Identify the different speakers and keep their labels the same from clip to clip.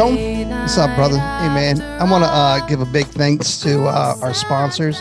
Speaker 1: Hey, what's up, Tone?
Speaker 2: What's up, brother? Hey, man. I want to uh, give a big thanks to uh, our sponsors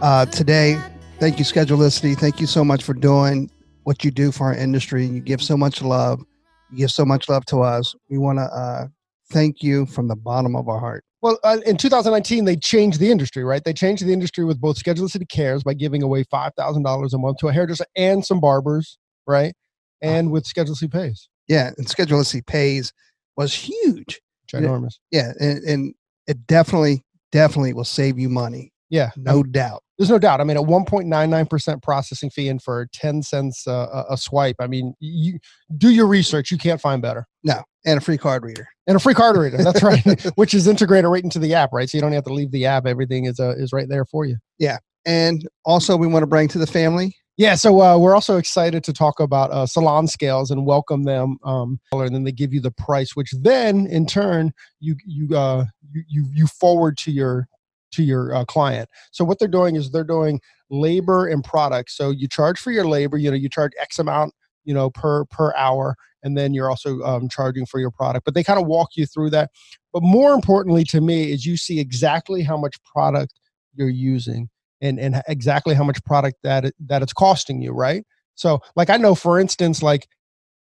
Speaker 2: uh, today. Thank you, Schedulicity. Thank you so much for doing what you do for our industry. You give so much love. You give so much love to us. We want to uh, thank you from the bottom of our heart.
Speaker 1: Well, uh, in 2019, they changed the industry, right? They changed the industry with both Schedulicity Cares by giving away $5,000 a month to a hairdresser and some barbers, right? And with Schedulicity Pays.
Speaker 2: Yeah, and Schedulicity Pays was huge.
Speaker 1: Ginormous.
Speaker 2: Yeah, and, and it definitely, definitely will save you money.
Speaker 1: Yeah.
Speaker 2: No doubt.
Speaker 1: There's no doubt. I mean, a 1.99% processing fee and for 10 cents uh, a, a swipe. I mean, you do your research. You can't find better.
Speaker 2: No, and a free card reader.
Speaker 1: And a free card reader. That's right. Which is integrated right into the app, right? So you don't have to leave the app. Everything is uh, is right there for you.
Speaker 2: Yeah. And also, we want to bring to the family
Speaker 1: yeah, so uh, we're also excited to talk about uh, salon scales and welcome them. Um, and then they give you the price, which then in turn you you uh, you, you you forward to your to your uh, client. So what they're doing is they're doing labor and products. So you charge for your labor. You know, you charge X amount, you know, per per hour, and then you're also um, charging for your product. But they kind of walk you through that. But more importantly to me is you see exactly how much product you're using and and exactly how much product that it, that it's costing you, right? So, like I know, for instance, like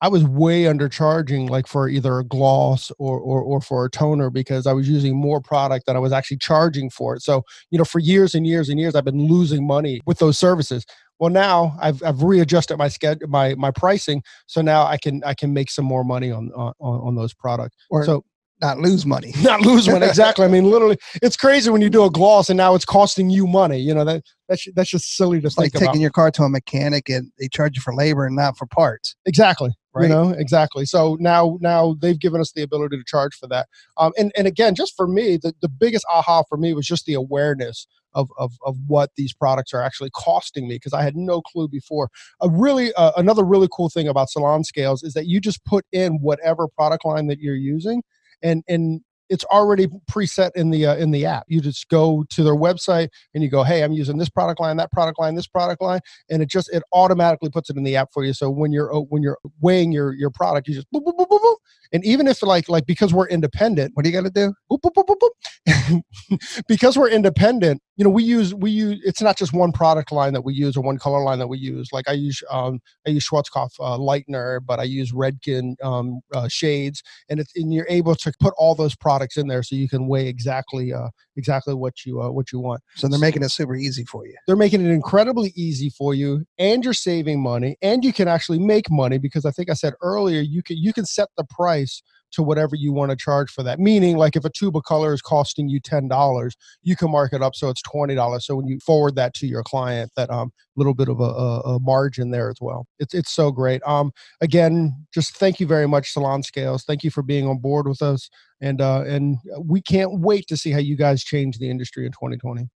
Speaker 1: I was way undercharging, like for either a gloss or, or or for a toner because I was using more product than I was actually charging for it. So, you know, for years and years and years, I've been losing money with those services. Well, now I've I've readjusted my schedule, my my pricing, so now I can I can make some more money on on on those products.
Speaker 2: Or,
Speaker 1: so
Speaker 2: not lose money.
Speaker 1: not lose money. Exactly. I mean, literally, it's crazy when you do a gloss and now it's costing you money. You know that that's that's just silly to
Speaker 2: it's
Speaker 1: think
Speaker 2: like taking your car to a mechanic and they charge you for labor and not for parts.
Speaker 1: Exactly.
Speaker 2: Right.
Speaker 1: You know exactly. So now now they've given us the ability to charge for that. Um, and and again, just for me, the the biggest aha for me was just the awareness of, of, of what these products are actually costing me because I had no clue before. A really uh, another really cool thing about Salon Scales is that you just put in whatever product line that you're using, and and it's already preset in the uh, in the app. You just go to their website and you go, "Hey, I'm using this product line, that product line, this product line," and it just it automatically puts it in the app for you. So when you're uh, when you're weighing your your product, you just boop, boop, boop, boop, boop. and even if like like because we're independent,
Speaker 2: what do you got to do?
Speaker 1: Boop, boop, boop, boop, boop. because we're independent, you know, we use we use it's not just one product line that we use or one color line that we use. Like I use um I use Schwarzkopf uh, lightener, but I use Redken um, uh, shades, and it's and you're able to put all those products in there so you can weigh exactly uh exactly what you uh, what you want.
Speaker 2: So they're making it super easy for you.
Speaker 1: They're making it incredibly easy for you, and you're saving money, and you can actually make money because I think I said earlier you can you can set the price to whatever you want to charge for that. Meaning, like if a tube of color is costing you ten dollars, you can mark it up so it's twenty dollars. So when you forward that to your client, that um little bit of a, a, a, margin there as well. It's it's so great. Um, again, just thank you very much, Salon Scales. Thank you for being on board with us, and uh, and we can't wait to see how you guys change the industry in 2020.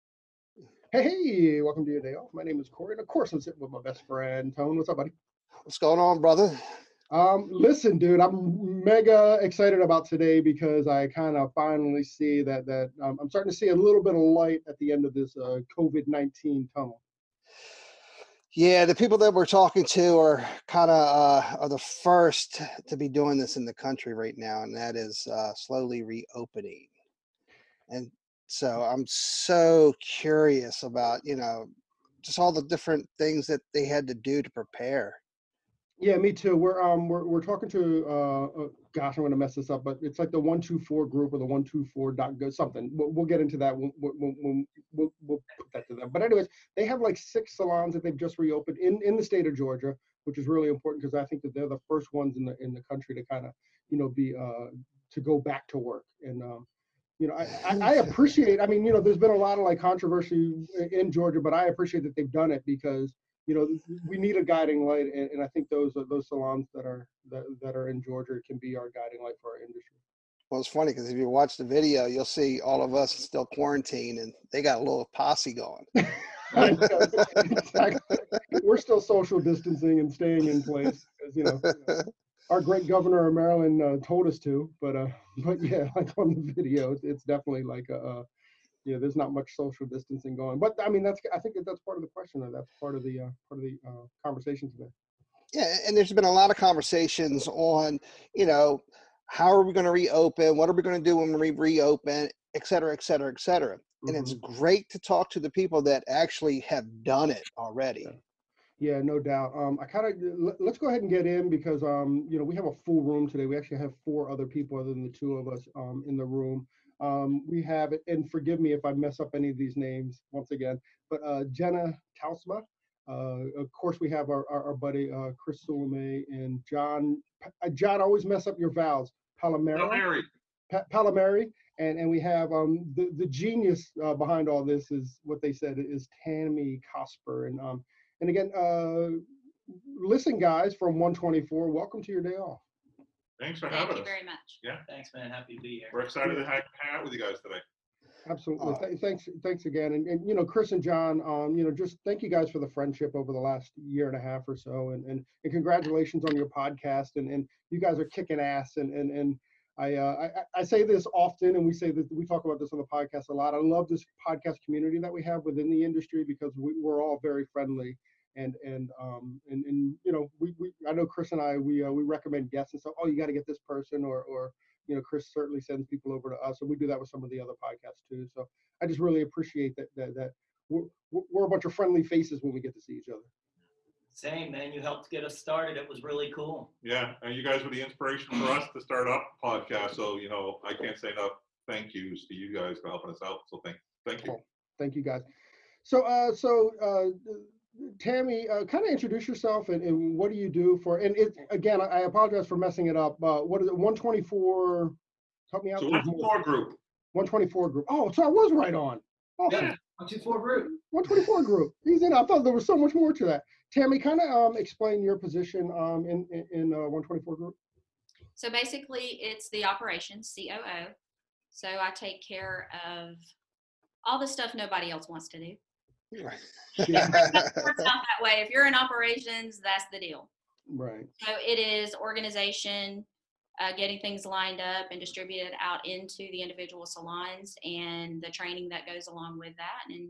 Speaker 1: Hey, hey, welcome to your day off. My name is Corey, and of course, I'm sitting with my best friend Tone. What's up, buddy?
Speaker 2: What's going on, brother?
Speaker 1: Um, listen, dude, I'm mega excited about today because I kind of finally see that that um, I'm starting to see a little bit of light at the end of this uh, COVID nineteen tunnel.
Speaker 2: Yeah, the people that we're talking to are kind of uh, are the first to be doing this in the country right now, and that is uh, slowly reopening. And so I'm so curious about you know just all the different things that they had to do to prepare.
Speaker 1: Yeah, me too. We're um we're we're talking to uh, uh gosh I'm gonna mess this up, but it's like the one two four group or the one two four dot go something. We'll, we'll get into that when, when, when we'll, we'll put that to them. But anyways, they have like six salons that they've just reopened in in the state of Georgia, which is really important because I think that they're the first ones in the in the country to kind of you know be uh to go back to work and um you know, I, I, I, appreciate. I mean, you know, there's been a lot of like controversy in Georgia, but I appreciate that they've done it because you know we need a guiding light and, and i think those are those salons that are that, that are in georgia can be our guiding light for our industry.
Speaker 2: Well it's funny because if you watch the video you'll see all of us still quarantined and they got a little posse going.
Speaker 1: We're still social distancing and staying in place because you know, our great governor of maryland uh, told us to but uh but yeah like on the video it's definitely like a, a yeah, there's not much social distancing going. But I mean, that's I think that that's part of the question, or that's part of the uh, part of the uh, conversation today.
Speaker 2: Yeah, and there's been a lot of conversations on, you know, how are we going to reopen? What are we going to do when we reopen? Et cetera, et cetera, et cetera. And it's
Speaker 1: Mhm.
Speaker 2: great to talk to the people that actually have done it already.
Speaker 1: Yeah, no doubt. Um, I kind of let's go ahead and get in because um, you know, we have a full room today. We actually have four other people other than the two of us um, in the room. Um, we have, and forgive me if I mess up any of these names once again, but uh, Jenna Tausma. Uh, of course, we have our, our, our buddy uh, Chris Sulame and John. Uh, John, always mess up your vowels. Palomero.
Speaker 3: Mary.
Speaker 1: Pa- Palomari, and and we have um the the genius uh, behind all this is what they said is Tammy Cosper, and um and again uh listen guys from 124, welcome to your day off.
Speaker 3: Thanks for
Speaker 4: Thank
Speaker 3: having
Speaker 4: you
Speaker 3: us.
Speaker 4: very much.
Speaker 5: Yeah, Thanks, man. Happy to be here.
Speaker 3: We're excited to hang, hang out with you guys today.
Speaker 1: Absolutely,
Speaker 2: Uh,
Speaker 1: Th- thanks thanks again, and and you know Chris and John, um you know just thank you guys for the friendship over the last year and a half or so, and and, and congratulations on your podcast, and and you guys are kicking ass, and and and. I, uh, I I- I say this often, and we say that we talk about this on the podcast a lot. I love this podcast community that we have within the industry because we, we're all very friendly, and and um and, and you know we, we I know Chris and I we uh, we recommend guests and so oh you got to get this person or or you know Chris certainly sends people over to us, and we do that with some of the other podcasts too. So I just really appreciate that that that we're, we're we're a bunch of friendly faces when we get to see each other.
Speaker 5: Same, man. You helped get us started. It was really cool.
Speaker 3: Yeah, and you guys were the inspiration for us to start up a podcast. So, you know, I can't say enough thank yous to you guys for helping us out. So thank, thank you.
Speaker 1: Cool. Thank you guys. So uh so uh Tammy, uh, kind of introduce yourself and, and what do you do for? And it again, I, I apologize for messing it up. Uh, what is it? 124. Help me out.
Speaker 3: So
Speaker 1: There's
Speaker 3: one
Speaker 1: more.
Speaker 3: more group.
Speaker 1: 124 group. Oh, so I was right on. Oh,
Speaker 5: Yeah. One, two, four group.
Speaker 1: 124 group. He's in. I thought there was so much more to that. Tammy, kind of um, explain your position um, in in, in uh, 124 group.
Speaker 4: So basically, it's the operations COO. So I take care of all the stuff nobody else wants to do. It works out that way. If you're in operations, that's the deal.
Speaker 1: Right.
Speaker 4: So it is organization, uh, getting things lined up and distributed out into the individual salons and the training that goes along with that and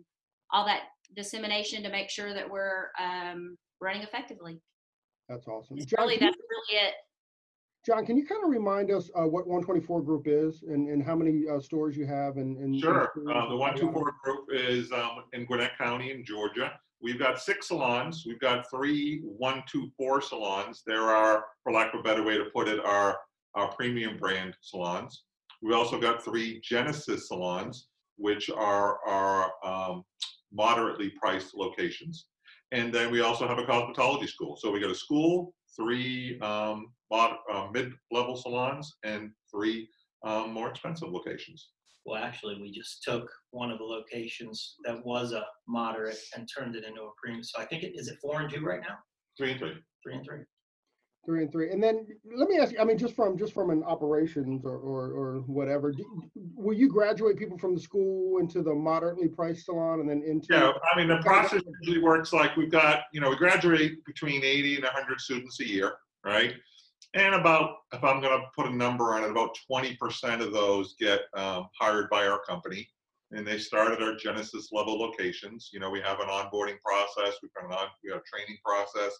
Speaker 4: all that dissemination to make sure that we're um, running effectively.
Speaker 1: That's awesome.
Speaker 4: It's really, that's really it.
Speaker 1: John, can you kind of remind us uh, what 124 group is and, and how many uh, stores you have? And, and
Speaker 3: Sure. Uh, the
Speaker 1: and
Speaker 3: one two
Speaker 1: whatnot?
Speaker 3: four group is um, in Gwinnett County in Georgia. We've got six salons. We've got three 124 salons. There are, for lack of a better way to put it, our our premium brand salons. We've also got three Genesis salons, which are our um, moderately priced locations. And then we also have a cosmetology school. So we got a school, three um, mod, uh, mid-level salons, and three um, more expensive locations.
Speaker 5: Well, actually, we just took one of the locations that was a moderate and turned it into a premium. So I think it is it four and two right now?
Speaker 3: Three and three.
Speaker 5: Three and three.
Speaker 1: Three and three. And then let me ask you, I mean, just from just from an operations or or, or whatever, do, will you graduate people from the school into the moderately priced salon and then into?
Speaker 3: Yeah, I mean, the process usually works like we've got, you know, we graduate between 80 and 100 students a year, right? And about, if I'm going to put a number on it, about 20% of those get um, hired by our company. And they start at our Genesis level locations. You know, we have an onboarding process, we've got an on, we have a training process,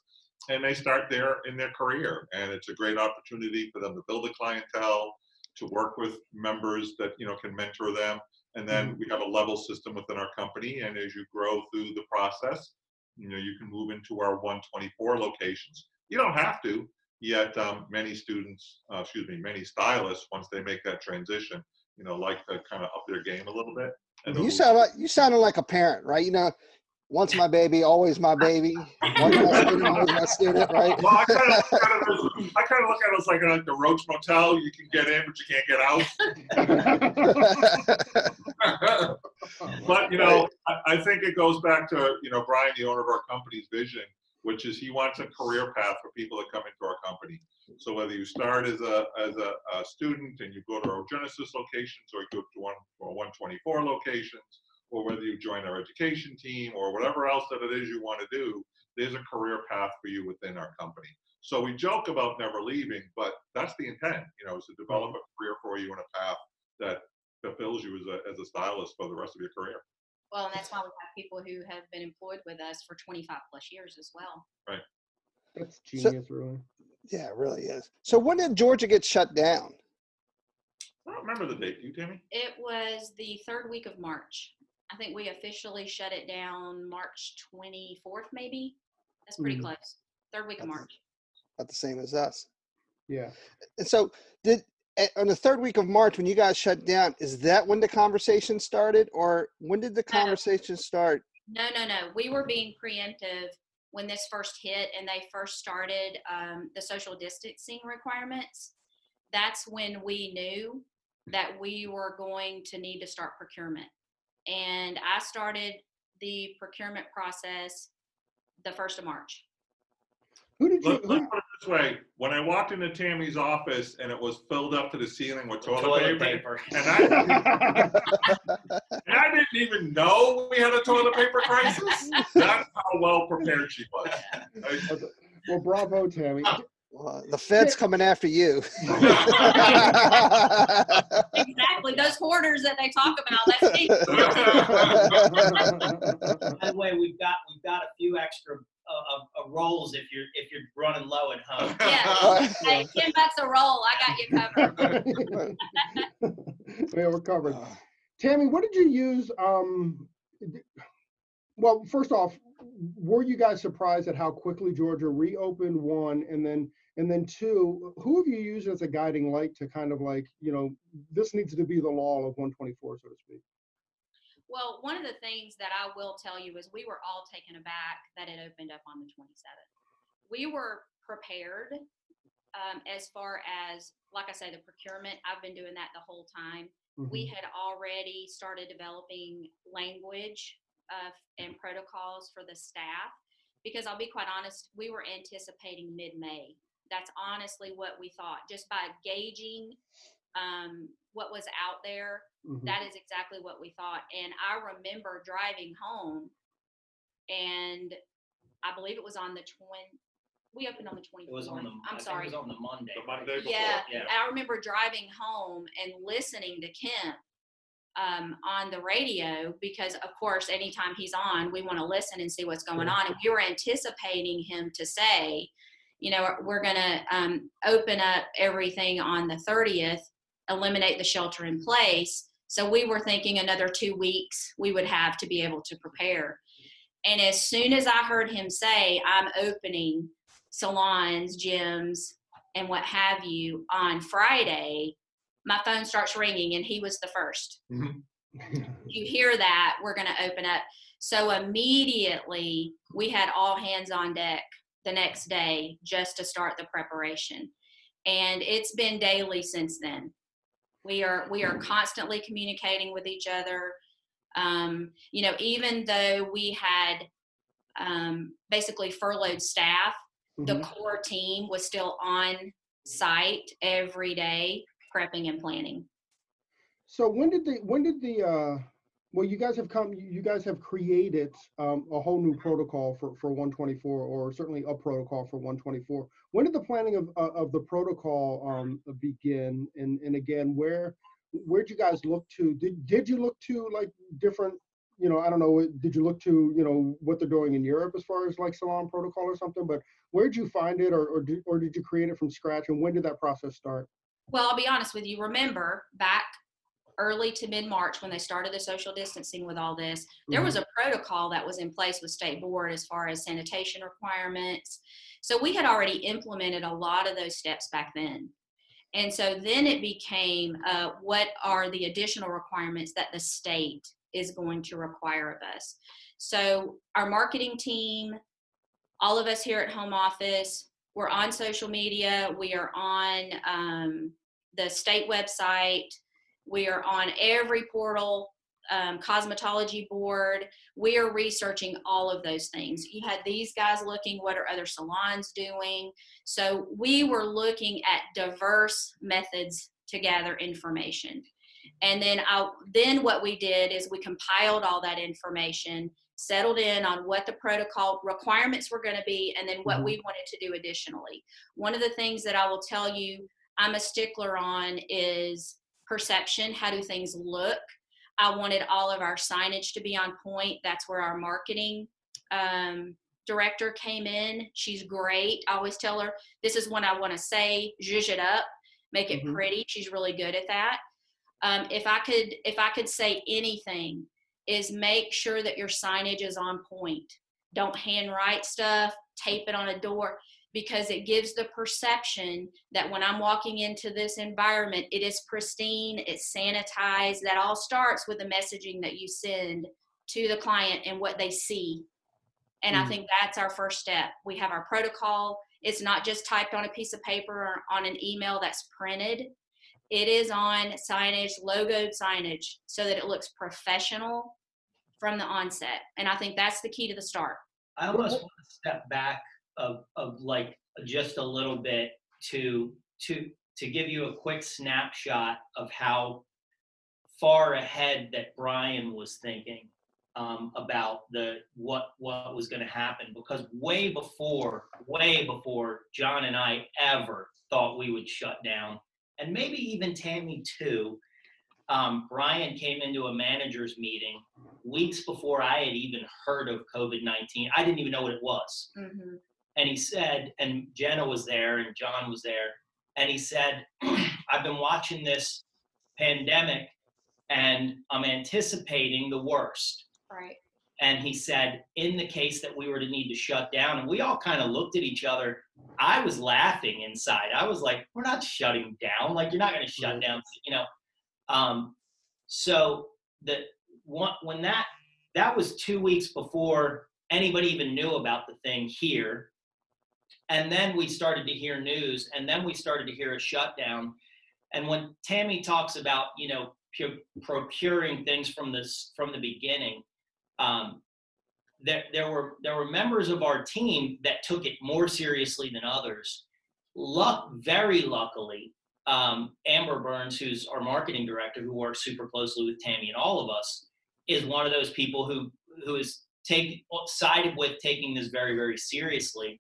Speaker 3: and they start there in their career. And it's a great opportunity for them to build a clientele, to work with members that, you know, can mentor them. And then we have a level system within our company. And as you grow through the process, you know, you can move into our 124 locations. You don't have to, yet um, many students, uh, excuse me, many stylists, once they make that transition, you know, like to kind of up their game a little bit. And
Speaker 2: You sound like you sounded like a parent, right? You know, once my baby, always my baby. Once my student, always my student, right?
Speaker 3: Well, I kind of look at it as, I kind of look at it as like, like the Roach Motel. You can get in, but you can't get out. but you know, I, I think it goes back to you know Brian, the owner of our company's vision, which is he wants a career path for people that come into our company. So whether you start as a as a, a student and you go to our Genesis locations, or you go to one or 124 locations, or whether you join our education team or whatever else that it is you want to do, there's a career path for you within our company. So we joke about never leaving, but that's the intent, you know, is to develop a career for you and a path that fulfills you as a, as a stylist for the rest of your career.
Speaker 4: Well, and that's why we have people who have been employed with us for 25 plus years as well. Right.
Speaker 1: That's
Speaker 2: So-
Speaker 1: genius, really.
Speaker 2: yeah, it really is. So when did Georgia get shut down?
Speaker 3: I don't remember the date. Do you, Tammy?
Speaker 4: It was the third week of March. I think we officially shut it down March 24th, maybe. That's pretty
Speaker 1: Mhm.
Speaker 4: close. Third week of March.
Speaker 2: About the same as us.
Speaker 1: Yeah.
Speaker 2: And so, did on the third week of March when you guys shut down, is that when the conversation started, or when did the
Speaker 4: No.
Speaker 2: conversation start?
Speaker 4: No, no, no. We were being preemptive when this first hit and they first started um, the social distancing requirements. That's when we knew that we were going to need to start procurement. And I started the procurement process the first of March.
Speaker 1: Who did you?
Speaker 3: Let, let's put it this way. When I walked into Tammy's office and it was filled up to the ceiling with toilet,
Speaker 5: Toilet
Speaker 3: paper,
Speaker 5: paper.
Speaker 3: and I, and I didn't even know we had a toilet paper crisis. That's how well prepared she was. I-
Speaker 1: well, bravo, Tammy.
Speaker 2: Well, the Fed's coming after you.
Speaker 4: Exactly. Those hoarders that they talk about, that's me.
Speaker 5: By the way, we've got, we've got a few extra, uh, uh, rolls if you're, if you're running low at home.
Speaker 4: Yeah. Hey, 10 bucks a roll. I got you covered.
Speaker 1: yeah, we're covered. Tammy, what did you use? Um, well, first off, were you guys surprised at how quickly Georgia reopened? One, and then and then two, who have you used as a guiding light to kind of like you know this needs to be the law of 124, so to speak?
Speaker 4: Well, one of the things that I will tell you is we were all taken aback that it opened up on the 27th. We were prepared um, as far as, like I say, the procurement. I've been doing that the whole time. We
Speaker 1: Mhm.
Speaker 4: had already started developing language uh, and protocols for the staff because I'll be quite honest, we were anticipating mid May. That's honestly what we thought, just by gauging um, what was out there
Speaker 1: Mhm.
Speaker 4: that is exactly what we thought. And I remember driving home, and I believe it was on the twin. We opened on the twenty
Speaker 5: It was on the, I
Speaker 4: I'm
Speaker 5: think
Speaker 4: sorry.
Speaker 5: it was on the Monday.
Speaker 3: The? Monday before.
Speaker 4: Yeah,
Speaker 5: Yeah.
Speaker 4: I remember driving home and listening to Kemp um, on the radio because, of course, anytime he's on, we want to listen and see what's going on. And we were anticipating him to say, you know, we're going to um, open up everything on the 30th, eliminate the shelter in place. So we were thinking another two weeks we would have to be able to prepare. And as soon as I heard him say, I'm opening salons, gyms, and what have you on Friday, my phone starts ringing and he was the first. Mm-hmm. You hear that, we're going to open up. So immediately we had all hands on deck the next day just to start the preparation. And it's been daily since then. We are we are constantly communicating with each other. Um, you know, even though we had um, basically furloughed staff, the
Speaker 1: Mhm.
Speaker 4: core team was still on site every day prepping and planning.
Speaker 1: So when did the when did the uh well you guys have come you guys have created um a whole new protocol for for 124 or certainly a protocol for 124. When did the planning of uh, of the protocol um begin and and again where where'd you guys look to did did you look to like different you know I don't know did you look to you know what they're doing in Europe as far as like salon protocol or something but where'd you find it or or did, or did you create it from scratch and when did that process start?
Speaker 4: Well, I'll be honest with you. Remember back early to mid March when they started the social distancing with all this, there was a protocol that was in place with state board as far as sanitation requirements. So we had already implemented a lot of those steps back then. And so then it became uh, what are the additional requirements that the state is going to require of us. So our marketing team, all of us here at home office, we're on social media. We are on um, the state website. We are on every portal, um, cosmetology board. We are researching all of those things. You had these guys looking, what are other salons doing? So we were looking at diverse methods to gather information. And then I, then what we did is we compiled all that information, settled in on what the protocol requirements were going to be, and then what
Speaker 1: Mhm.
Speaker 4: we wanted to do additionally. One of the things that I will tell you I'm a stickler on is perception. How do things look? I wanted all of our signage to be on point. That's where our marketing um, director came in. She's great. I always tell her, this is what I want to say, zhuzh it up, make it
Speaker 1: Mhm.
Speaker 4: pretty. She's really good at that. Um, if I could, if I could say anything, is make sure that your signage is on point. Don't handwrite stuff, tape it on a door because it gives the perception that when I'm walking into this environment, it is pristine, it's sanitized. That all starts with the messaging that you send to the client and what they see. And I
Speaker 1: Mm.
Speaker 4: think that's our first step. We have our protocol. It's not just typed on a piece of paper or on an email that's printed. It is on signage, logoed signage, so that it looks professional from the onset. And I think that's the key to the start.
Speaker 5: I almost want to step back of, of like just a little bit to to to give you a quick snapshot of how far ahead that Brian was thinking um, about the what what was going to happen because way before way before John and I ever thought we would shut down and maybe even Tammy too. Um, Brian came into a managers meeting weeks before I had even heard of COVID 19. I didn't even know what it was.
Speaker 4: Mm-hmm.
Speaker 5: And he said, and Jenna was there and John was there, and he said, I've been watching this pandemic and I'm anticipating the worst.
Speaker 4: Right.
Speaker 5: And he said, in the case that we were to need to shut down, and we all kind of looked at each other. I was laughing inside. I was like, we're not shutting down. Like, you're not going to shut
Speaker 1: Right.
Speaker 5: down, you know. Um, so the one, when that that was two weeks before anybody even knew about the thing here. And then we started to hear news, and then we started to hear a shutdown. And when Tammy talks about, you know, procuring things from this from the beginning, um, there there were there were members of our team that took it more seriously than others. Luck, very luckily, um, Amber Burns, who's our marketing director, who works super closely with Tammy and all of us, is one of those people who who is take sided with taking this very very seriously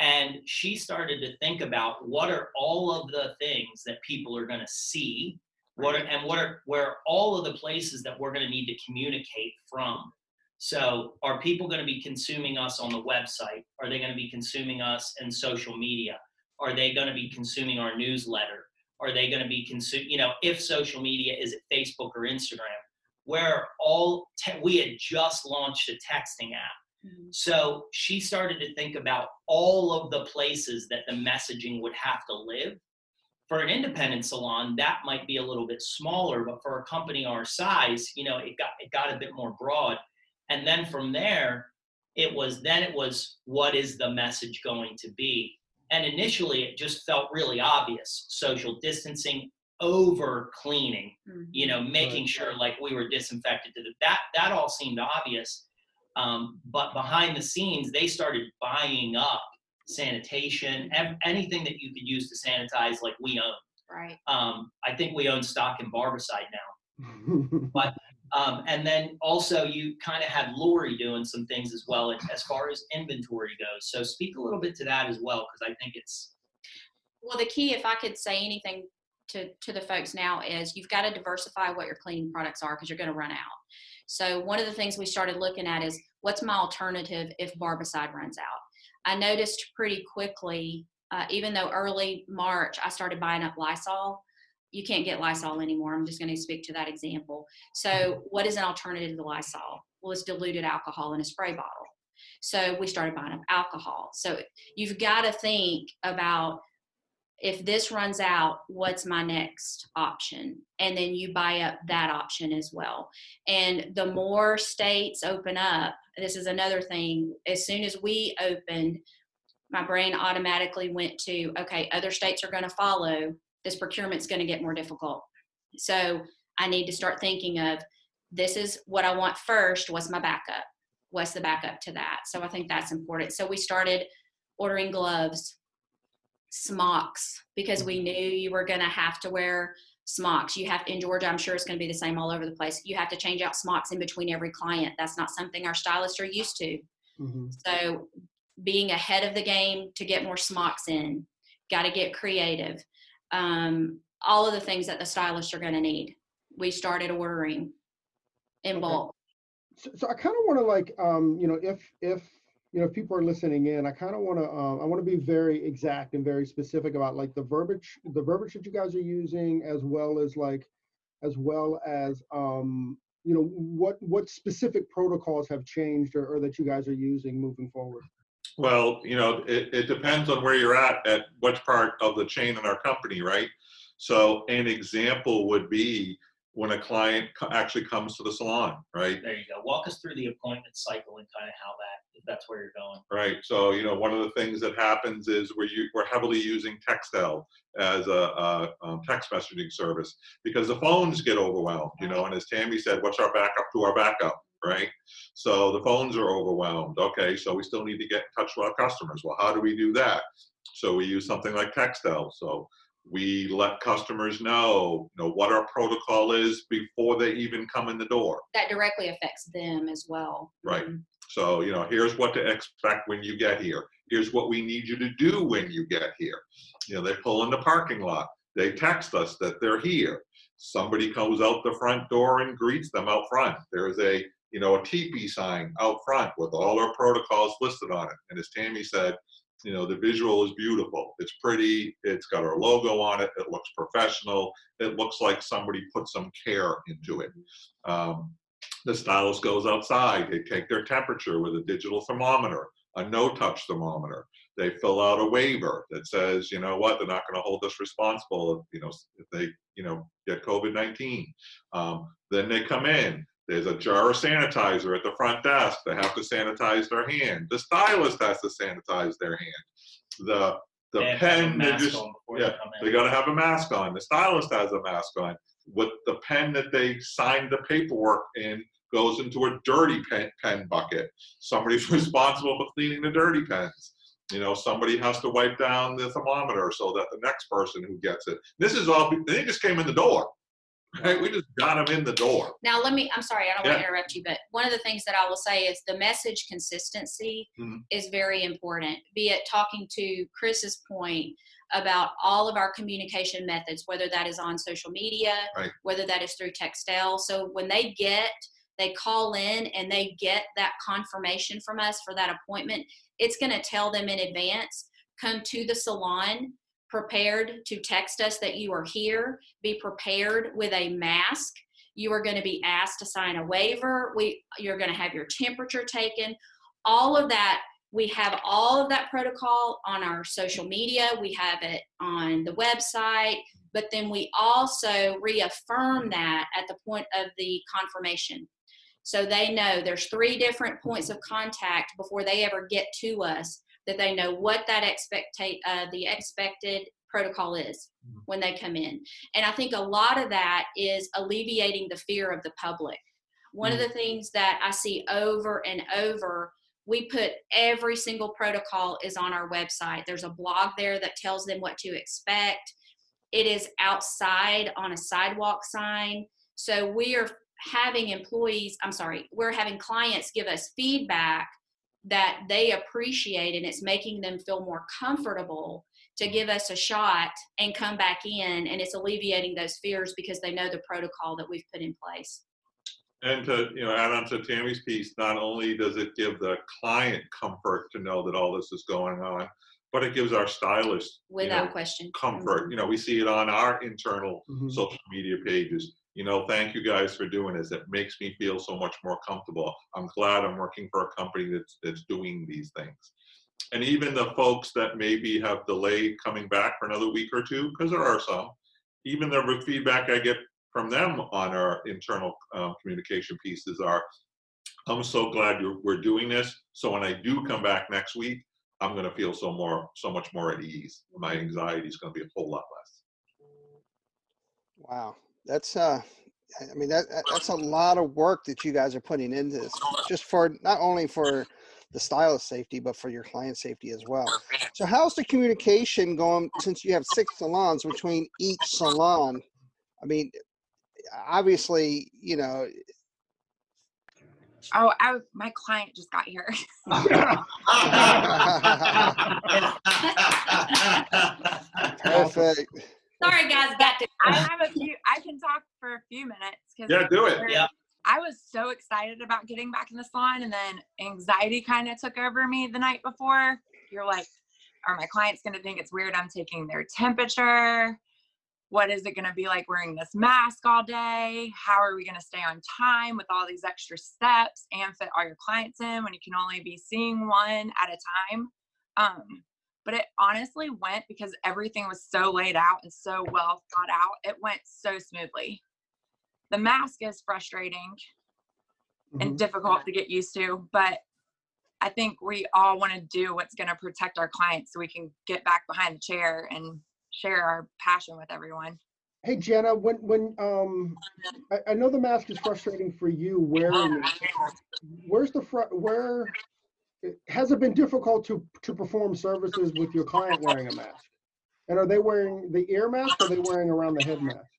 Speaker 5: and she started to think about what are all of the things that people are going to see what are, and what are where all of the places that we're going to need to communicate from. So are people going to be consuming us on the website? Are they going to be consuming us in social media? Are they going to be consuming our newsletter? Are they going to be consuming you know if social media is it facebook or instagram where all te- we had just launched a texting app
Speaker 4: Mhm.
Speaker 5: so she started to think about all of the places that the messaging would have to live. For an independent salon, that might be a little bit smaller, but for a company our size, you know, it got it got a bit more broad. And then from there, it was then it was what is the message going to be? And initially it just felt really obvious. Social distancing over cleaning
Speaker 4: Mhm.
Speaker 5: you know, making sure like we were disinfected to the, that that all seemed obvious. Um, but behind the scenes, they started buying up sanitation, ev- anything that you could use to sanitize, like we own.
Speaker 4: Right.
Speaker 5: Um, I think we own stock in Barbicide now. Um, and then also you kind of had Lori doing some things as well as far as inventory goes. So speak a little bit to that as well, because I think it's
Speaker 4: Well, the key, if I could say anything to, to the folks now, is you've got to diversify what your cleaning products are because you're going to run out. So, one of the things we started looking at is what's my alternative if Barbicide runs out? I noticed pretty quickly, uh, even though early March I started buying up Lysol, you can't get Lysol anymore. I'm just going to speak to that example. So, what is an alternative to Lysol? Well, it's diluted alcohol in a spray bottle. So, we started buying up alcohol. So, you've got to think about if this runs out, what's my next option? And then you buy up that option as well. And the more states open up, this is another thing. As soon as we opened, my brain automatically went to, okay, other states are going to follow. This procurement's going to get more difficult. So I need to start thinking of this is what I want first. What's my backup? What's the backup to that? So I think that's important. So we started ordering gloves, smocks because we knew you were going to have to wear smocks. You have in Georgia, I'm sure it's going to be the same all over the place. You have to change out smocks in between every client. That's not something our stylists are used to.
Speaker 1: Mhm.
Speaker 4: So being ahead of the game to get more smocks in, got to get creative. Um, all of the things that the stylists are going to need. We started ordering in
Speaker 1: Okay.
Speaker 4: bulk.
Speaker 1: so, so I kind of want to like, um, you know, if if you know if people are listening in, I kind of want to, um, I want to be very exact and very specific about like the verbiage, the verbiage that you guys are using, as well as like as well as um, you know what what specific protocols have changed or, or that you guys are using moving forward.
Speaker 3: Well, you know, it, it depends on where you're at, at which part of the chain in our company, right? So an example would be when a client actually comes to the salon, right?
Speaker 5: There you go. Walk us through the appointment cycle and kind of how that, if that's where you're going.
Speaker 3: Right. So, you know, one of the things that happens is we're, we're heavily using Textel as a, a um, text messaging service because the phones get overwhelmed, you know, and as Tammy said, what's our backup to our backup, right? So the phones are overwhelmed. Okay. So we still need to get in touch with our customers. Well, how do we do that? So we use something like Textel. So we let customers know, you know, what our protocol is before they even come in the door.
Speaker 4: That directly affects them as well.
Speaker 3: Right.
Speaker 4: Mhm.
Speaker 3: So, you know, here's what to expect when you get here. Here's what we need you to do when you get here. You know, they pull in the parking lot. They text us that they're here. Somebody comes out the front door and greets them out front. There's a, you know, a teepee sign out front with all our protocols listed on it. And as Tammy said, you know, the visual is beautiful. It's pretty. It's got our logo on it. It looks professional. It looks like somebody put some care into it. Um, the stylist goes outside. They take their temperature with a digital thermometer, a no-touch thermometer. They fill out a waiver that says, you know what, they're not going to hold us responsible, if, you know, if they, you know, get COVID-19. Um, then they come in. There's a jar of sanitizer at the front desk. They have to sanitize their hand. The stylist has to sanitize their hand. The the
Speaker 5: They have to have a
Speaker 3: pen, they just yeah,
Speaker 5: they
Speaker 3: they got to have a mask on. The stylist has a mask on. With the pen that they signed the paperwork in goes into a dirty pen, pen bucket. Somebody's responsible for cleaning the dirty pens. You know, somebody has to wipe down the thermometer so that the next person who gets it. This is all. They just came in the door, right? We just got them in the door.
Speaker 4: Now, let me, I'm sorry, I don't want to interrupt you, but one of the things that I will say is the message consistency
Speaker 3: Mhm.
Speaker 4: is very important. Be it talking to Chris's point about all of our communication methods, whether that is on social media,
Speaker 3: Right.
Speaker 4: whether that is through Textel. So when they get, they call in and they get that confirmation from us for that appointment, it's going to tell them in advance come to the salon prepared to text us that you are here. Be prepared with a mask. You are going to be asked to sign a waiver. We you're going to have your temperature taken. All of that we have all of that protocol on our social media. We have it on the website. But then we also reaffirm that at the point of the confirmation. So they know there's three different points of contact before they ever get to us that they know what that expectate uh, the expected protocol is
Speaker 3: Mhm.
Speaker 4: when they come in. And i think a lot of that is alleviating the fear of the public. One of the things that i see over and over we put every single protocol is on our website. There's a blog there that tells them what to expect. It is outside on a sidewalk sign. So we are having employees i'm sorry we're having clients give us feedback that they appreciate and it's making them feel more comfortable to give us a shot and come back in and it's alleviating those fears because they know the protocol that we've put in place
Speaker 3: And to you know, add on to Tammy's piece, not only does it give the client comfort to know that all this is going on, but it gives our stylists you
Speaker 4: without
Speaker 3: know,
Speaker 4: question
Speaker 3: comfort. You know, we see it on our internal
Speaker 1: Mhm.
Speaker 3: social media pages. You know, thank you guys for doing this. It makes me feel so much more comfortable. I'm glad I'm working for a company that's that's doing these things. And even the folks that maybe have delayed coming back for another week or two, because there are some, even the feedback I get from them on our internal um, communication pieces are, I'm so glad you're, we're doing this. So when I do come back next week, I'm going to feel so more, so much more at ease. My anxiety is going to be a whole lot less.
Speaker 2: Wow, that's uh, I mean that that- that's a lot of work that you guys are putting into this, just for not only for the style of safety, but for your client safety as well. So how's the communication going since you have six salons between each salon? I mean, obviously, you know,
Speaker 6: Oh, I, my client just got here.
Speaker 2: perfect.
Speaker 4: Sorry guys got to
Speaker 6: I have a few. I can talk for a few minutes because
Speaker 3: Yeah, do it.
Speaker 5: Yeah.
Speaker 6: I was so excited about getting back in the salon, and then anxiety kind of took over me the night before. You're like, are my clients going to think it's weird I'm taking their temperature? what is it going to be like wearing this mask all day? How are we going to stay on time with all these extra steps and fit all your clients in when you can only be seeing one at a time? Um, but it honestly went because everything was so laid out and so well thought out. It went so smoothly. The mask is frustrating and
Speaker 1: Mhm.
Speaker 6: difficult to get used to, but I think we all want to do what's going to protect our clients so we can get back behind the chair and share our passion with everyone.
Speaker 1: Hey Jenna, when when um, I, I know the mask is frustrating for you wearing it. Where's the fr- where has it been difficult to to perform services with your client wearing a mask? And are they wearing the ear mask or are they wearing around the head mask?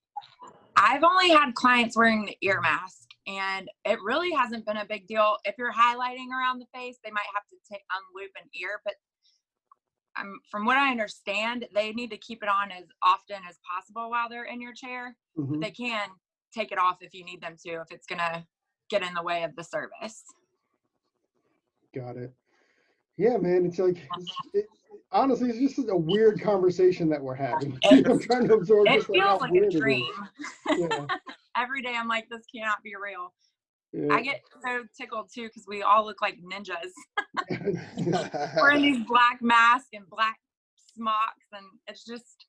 Speaker 6: I've only had clients wearing the ear mask, and it really hasn't been a big deal. If you're highlighting around the face, they might have to take unloop an ear, but um, from what I understand, they need to keep it on as often as possible while they're in your chair.
Speaker 1: Mhm.
Speaker 6: They can take it off if you need them to, if it's gonna get in the way of the service.
Speaker 1: Got it. Yeah, man. It's like, it's, it, honestly, it's just a weird conversation that we're having. I'm trying to absorb
Speaker 6: It
Speaker 1: just
Speaker 6: feels like a
Speaker 1: weird
Speaker 6: dream.
Speaker 1: Yeah,
Speaker 6: Every day I'm like, this cannot be real.
Speaker 1: yeah.
Speaker 6: I get so tickled too because we all look like ninjas. We're in these black masks and black smocks, and it's just,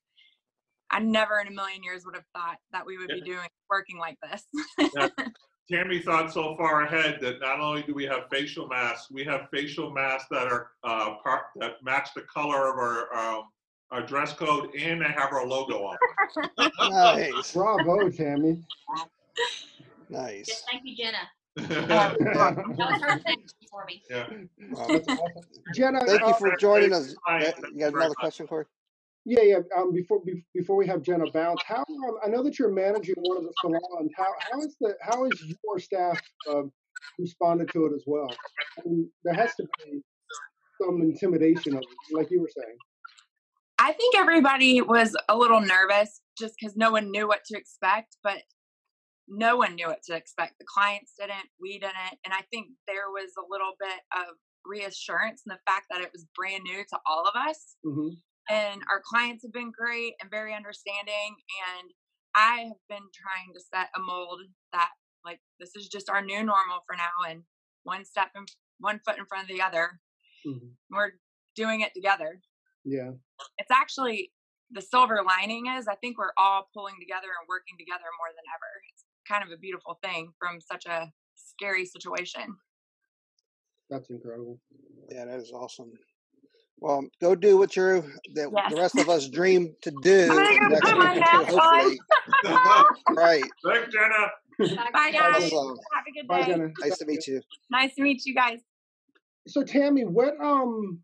Speaker 6: I never in a million years would have thought that we would be doing working like this.
Speaker 3: Tammy thought so far ahead that not only do we have facial masks, we have facial masks that are uh, part that match the color of our um, our dress code, and they have our logo on.
Speaker 2: nice,
Speaker 1: Bravo, Tammy.
Speaker 2: nice.
Speaker 4: Just thank you, Jenna.
Speaker 3: them.
Speaker 4: That was her thing for me.
Speaker 3: yeah.
Speaker 2: Wow.
Speaker 1: Awesome. Jenna,
Speaker 2: Thank you for joining us.
Speaker 3: Hi,
Speaker 2: Uh,
Speaker 3: thank
Speaker 2: You
Speaker 3: you
Speaker 2: got another question, Corey?
Speaker 1: Yeah, yeah. Um, before be- before we have Jenna bounce, how um, I know that you're managing one of the salons. How how is the how is your staff uh, responded to it as well? I mean, there has to be some intimidation of it, like you were saying.
Speaker 6: I think everybody was a little nervous just because no one knew what to expect, but no one knew what to expect. The clients didn't, we didn't. And I think there was a little bit of reassurance in the fact that it was brand new to all of us.
Speaker 1: hmm
Speaker 6: And our clients have been great and very understanding. And I have been trying to set a mold that, like, this is just our new normal for now. And one step in, one foot in front of the other.
Speaker 1: hmm
Speaker 6: We're doing it together
Speaker 1: Yeah.
Speaker 6: it's actually the silver lining is I think we're all pulling together and working together more than ever. It's kind of a beautiful thing from such a scary situation.
Speaker 1: That's incredible.
Speaker 2: Yeah, that is awesome. Well, go do what you're that
Speaker 6: Yes.
Speaker 2: the rest of us dream to do.
Speaker 6: I'm
Speaker 2: next
Speaker 6: put my
Speaker 2: week,
Speaker 6: mask on.
Speaker 2: Right.
Speaker 3: Thanks, Jenna.
Speaker 6: Bye guys.
Speaker 2: Awesome.
Speaker 6: Have a good
Speaker 1: Bye,
Speaker 6: day.
Speaker 1: Jenna.
Speaker 2: Nice to meet you.
Speaker 6: Nice to meet you guys.
Speaker 1: So Tammy, what um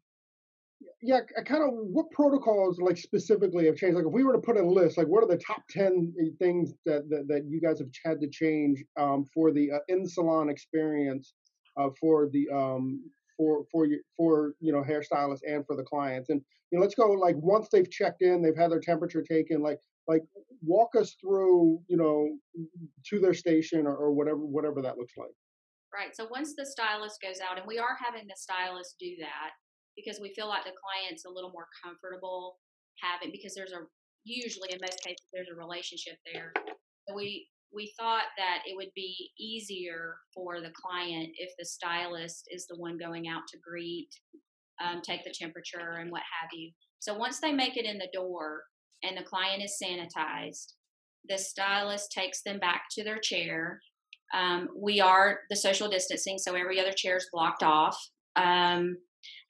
Speaker 1: yeah, kind of what protocols like specifically have changed? Like if we were to put a list, like what are the top 10 things that that, that you guys have had to change um, for the uh, in salon experience uh, for the um for for you for you know hairstylists and for the clients and you know let's go like once they've checked in they've had their temperature taken like like walk us through you know to their station or, or whatever whatever that looks like
Speaker 4: Right. So once the stylist goes out, and we are having the stylist do that because we feel like the client's a little more comfortable having because there's a usually in most cases there's a relationship there. So we we thought that it would be easier for the client if the stylist is the one going out to greet, um, take the temperature, and what have you. So once they make it in the door and the client is sanitized, the stylist takes them back to their chair um, we are the social distancing, so every other chair is blocked off. Um,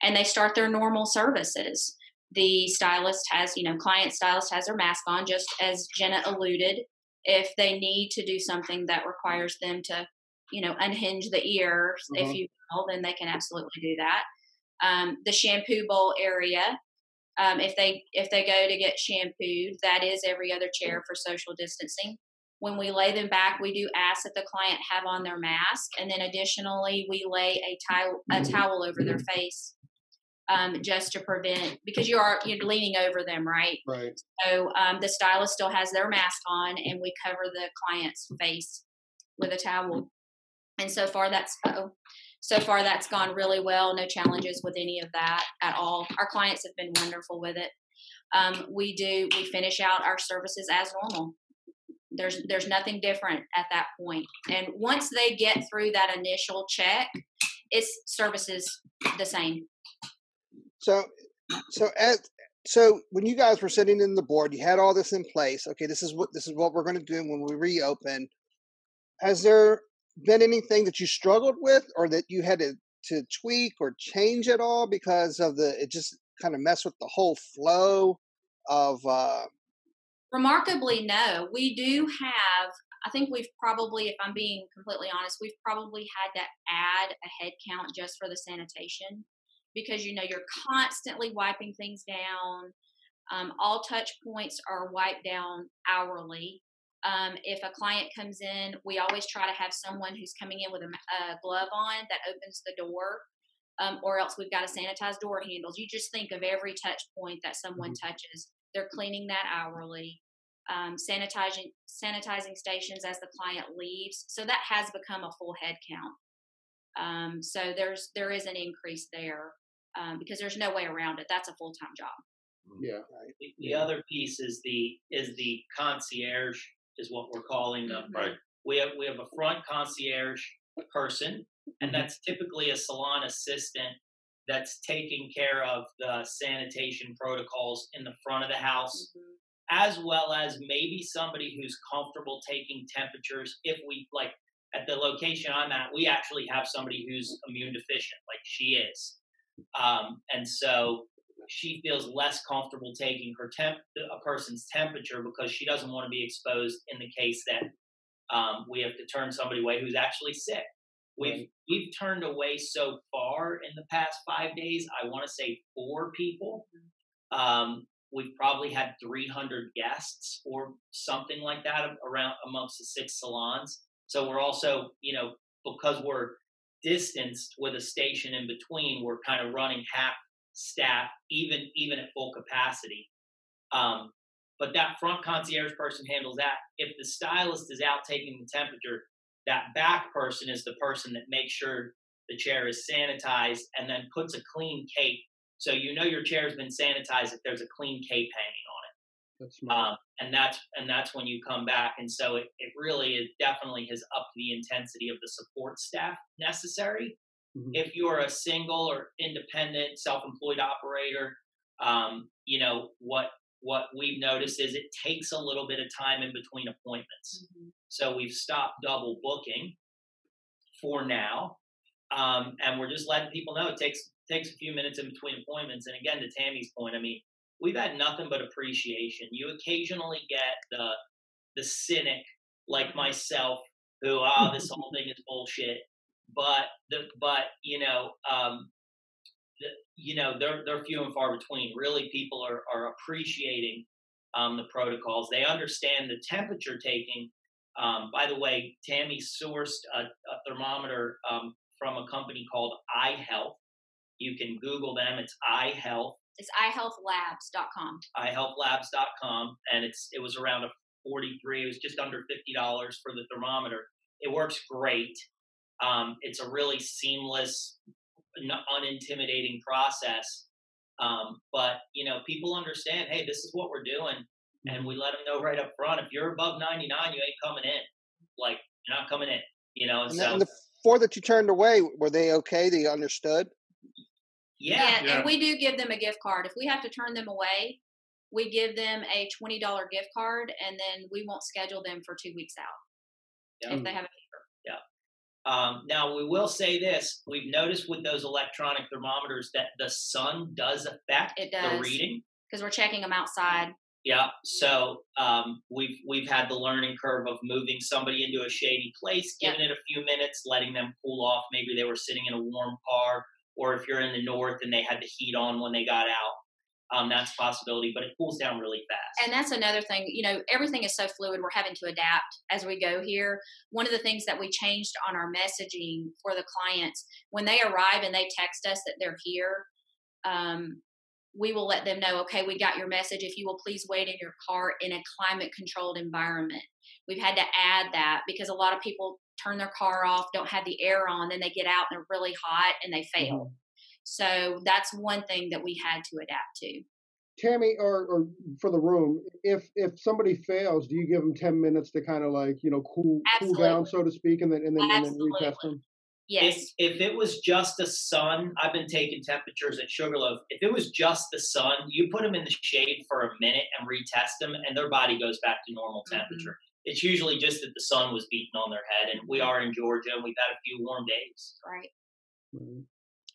Speaker 4: and they start their normal services. The stylist has, you know, client stylist has their mask on, just as Jenna alluded. If they need to do something that requires them to, you know, unhinge the ears,
Speaker 1: Mhm.
Speaker 4: if you will, then they can absolutely do that. Um, the shampoo bowl area, um, if they if they go to get shampooed, that is every other chair for social distancing when we lay them back, we do ask that the client have on their mask, and then additionally, we lay a towel a towel over their face, um, just to prevent because you are you're leaning over them, right?
Speaker 1: right
Speaker 4: So um, the stylist still has their mask on, and we cover the client's face with a towel. And so far, that's oh, so far that's gone really well. No challenges with any of that at all. Our clients have been wonderful with it. um, we do we finish out our services as normal. There's there's nothing different at that point. And once they get through that initial check, it's services the same.
Speaker 2: So, so at so when you guys were sitting in the board, you had all this in place. Okay, this is what this is what we're going to do when we reopen. Has there been anything that you struggled with, or that you had to to tweak or change at all because of the it just kind of messed with the whole flow of? Uh,
Speaker 4: Remarkably, no. We do have. I think we've probably, if I'm being completely honest, we've probably had to add a head count just for the sanitation because you know you're constantly wiping things down. Um, all touch points are wiped down hourly. Um, if a client comes in, we always try to have someone who's coming in with a, a glove on that opens the door, um, or else we've got to sanitize door handles. You just think of every touch point that someone mm-hmm. touches. They're cleaning that hourly. Um, sanitizing sanitizing stations as the client leaves. So that has become a full head count. Um, so there's there is an increase there um, because there's no way around it. That's a full time job.
Speaker 1: Mm. Yeah.
Speaker 5: The, the other piece is the is the concierge is what we're calling them.
Speaker 3: Mm-hmm. Right.
Speaker 5: We have we have a front concierge person, and
Speaker 1: Mm-hmm.
Speaker 5: that's typically a salon assistant that's taking care of the sanitation protocols in the front of the house,
Speaker 4: Mm-hmm.
Speaker 5: as well as maybe somebody who's comfortable taking temperatures. If we like at the location I'm at, we actually have somebody who's immune deficient, like she is. Um, and so she feels less comfortable taking her temp a person's temperature because she doesn't want to be exposed in the case that um, we have to turn somebody away who's actually sick. We've we've turned away so far in the past five days. I want to say four people. Um, we've probably had 300 guests or something like that around amongst the six salons. So we're also, you know, because we're distanced with a station in between, we're kind of running half staff, even even at full capacity. Um, but that front concierge person handles that. If the stylist is out taking the temperature, that back person is the person that makes sure the chair is sanitized and then puts a clean cape. So you know your chair has been sanitized if there's a clean cape hanging on it.
Speaker 1: That's smart.
Speaker 5: Um, and that's and that's when you come back. And so it, it really is definitely has upped the intensity of the support staff necessary.
Speaker 1: Mhm.
Speaker 5: If you're a single or independent, self-employed operator, um, you know what what we've noticed is it takes a little bit of time in between appointments. So we've stopped double booking for now, um, and we're just letting people know it takes takes a few minutes in between appointments. And again, to Tammy's point, I mean, we've had nothing but appreciation. You occasionally get the the cynic like myself who ah this whole thing is bullshit. But the but you know um, the, you know they're they're few and far between. Really, people are are appreciating um, the protocols. They understand the temperature taking. Um, by the way, Tammy sourced a, a thermometer um, from a company called iHealth. You can Google them. It's iHealth
Speaker 4: It's ihealthlabs.com.
Speaker 5: ihealthlabs.com and it's it was around a 43 it was just under $50 for the thermometer it works great um, it's a really seamless unintimidating process um, but you know people understand hey this is what we're doing and we let them know right up front if you're above 99 you ain't coming in like you're not coming in you know and
Speaker 2: and,
Speaker 5: so
Speaker 2: then the four that you turned away, were they okay? They understood.
Speaker 5: Yeah
Speaker 3: Yeah.
Speaker 4: and we do give them a gift card. If we have to turn them away, we give them a twenty dollar gift card, and then we won't schedule them for two weeks out
Speaker 5: Yeah.
Speaker 4: if they have a fever. Yeah.
Speaker 5: Um, now we will say this: we've noticed with those electronic thermometers that the sun does affect
Speaker 4: It does, the
Speaker 5: reading.
Speaker 4: because we're checking them outside.
Speaker 5: Yeah. So um, we've we've had the learning curve of moving somebody into a shady place,
Speaker 4: Yep.
Speaker 5: giving it a few minutes, letting them cool off. Maybe they were sitting in a warm car, or if you're in the north and they had the heat on when they got out, um, that's a possibility. But it cools down really fast.
Speaker 4: And that's another thing, you know, everything is so fluid. We're having to adapt as we go here. One of the things that we changed on our messaging for the clients when they arrive and they text us that they're here, um, we will let them know, okay, we got your message. If you will please wait in your car in a climate controlled environment. We've had to add that because a lot of people turn their car off, don't have the air on, then they get out and they're really hot and they fail. So that's one thing that we had to adapt to.
Speaker 1: Tammy, or, or for the room, if if somebody fails, do you give them ten minutes to kind of like you know cool cool down, so to speak, and then and then, and then retest them?
Speaker 4: Yes.
Speaker 5: If, if it was just the sun, I've been taking temperatures at Sugarloaf. If it was just the sun, you put them in the shade for a minute and retest them, and their body goes back to normal
Speaker 4: Mhm.
Speaker 5: temperature. It's usually just that the sun was beating on their head, and we are in Georgia, and we've had a few warm days.
Speaker 4: Right.
Speaker 1: Right.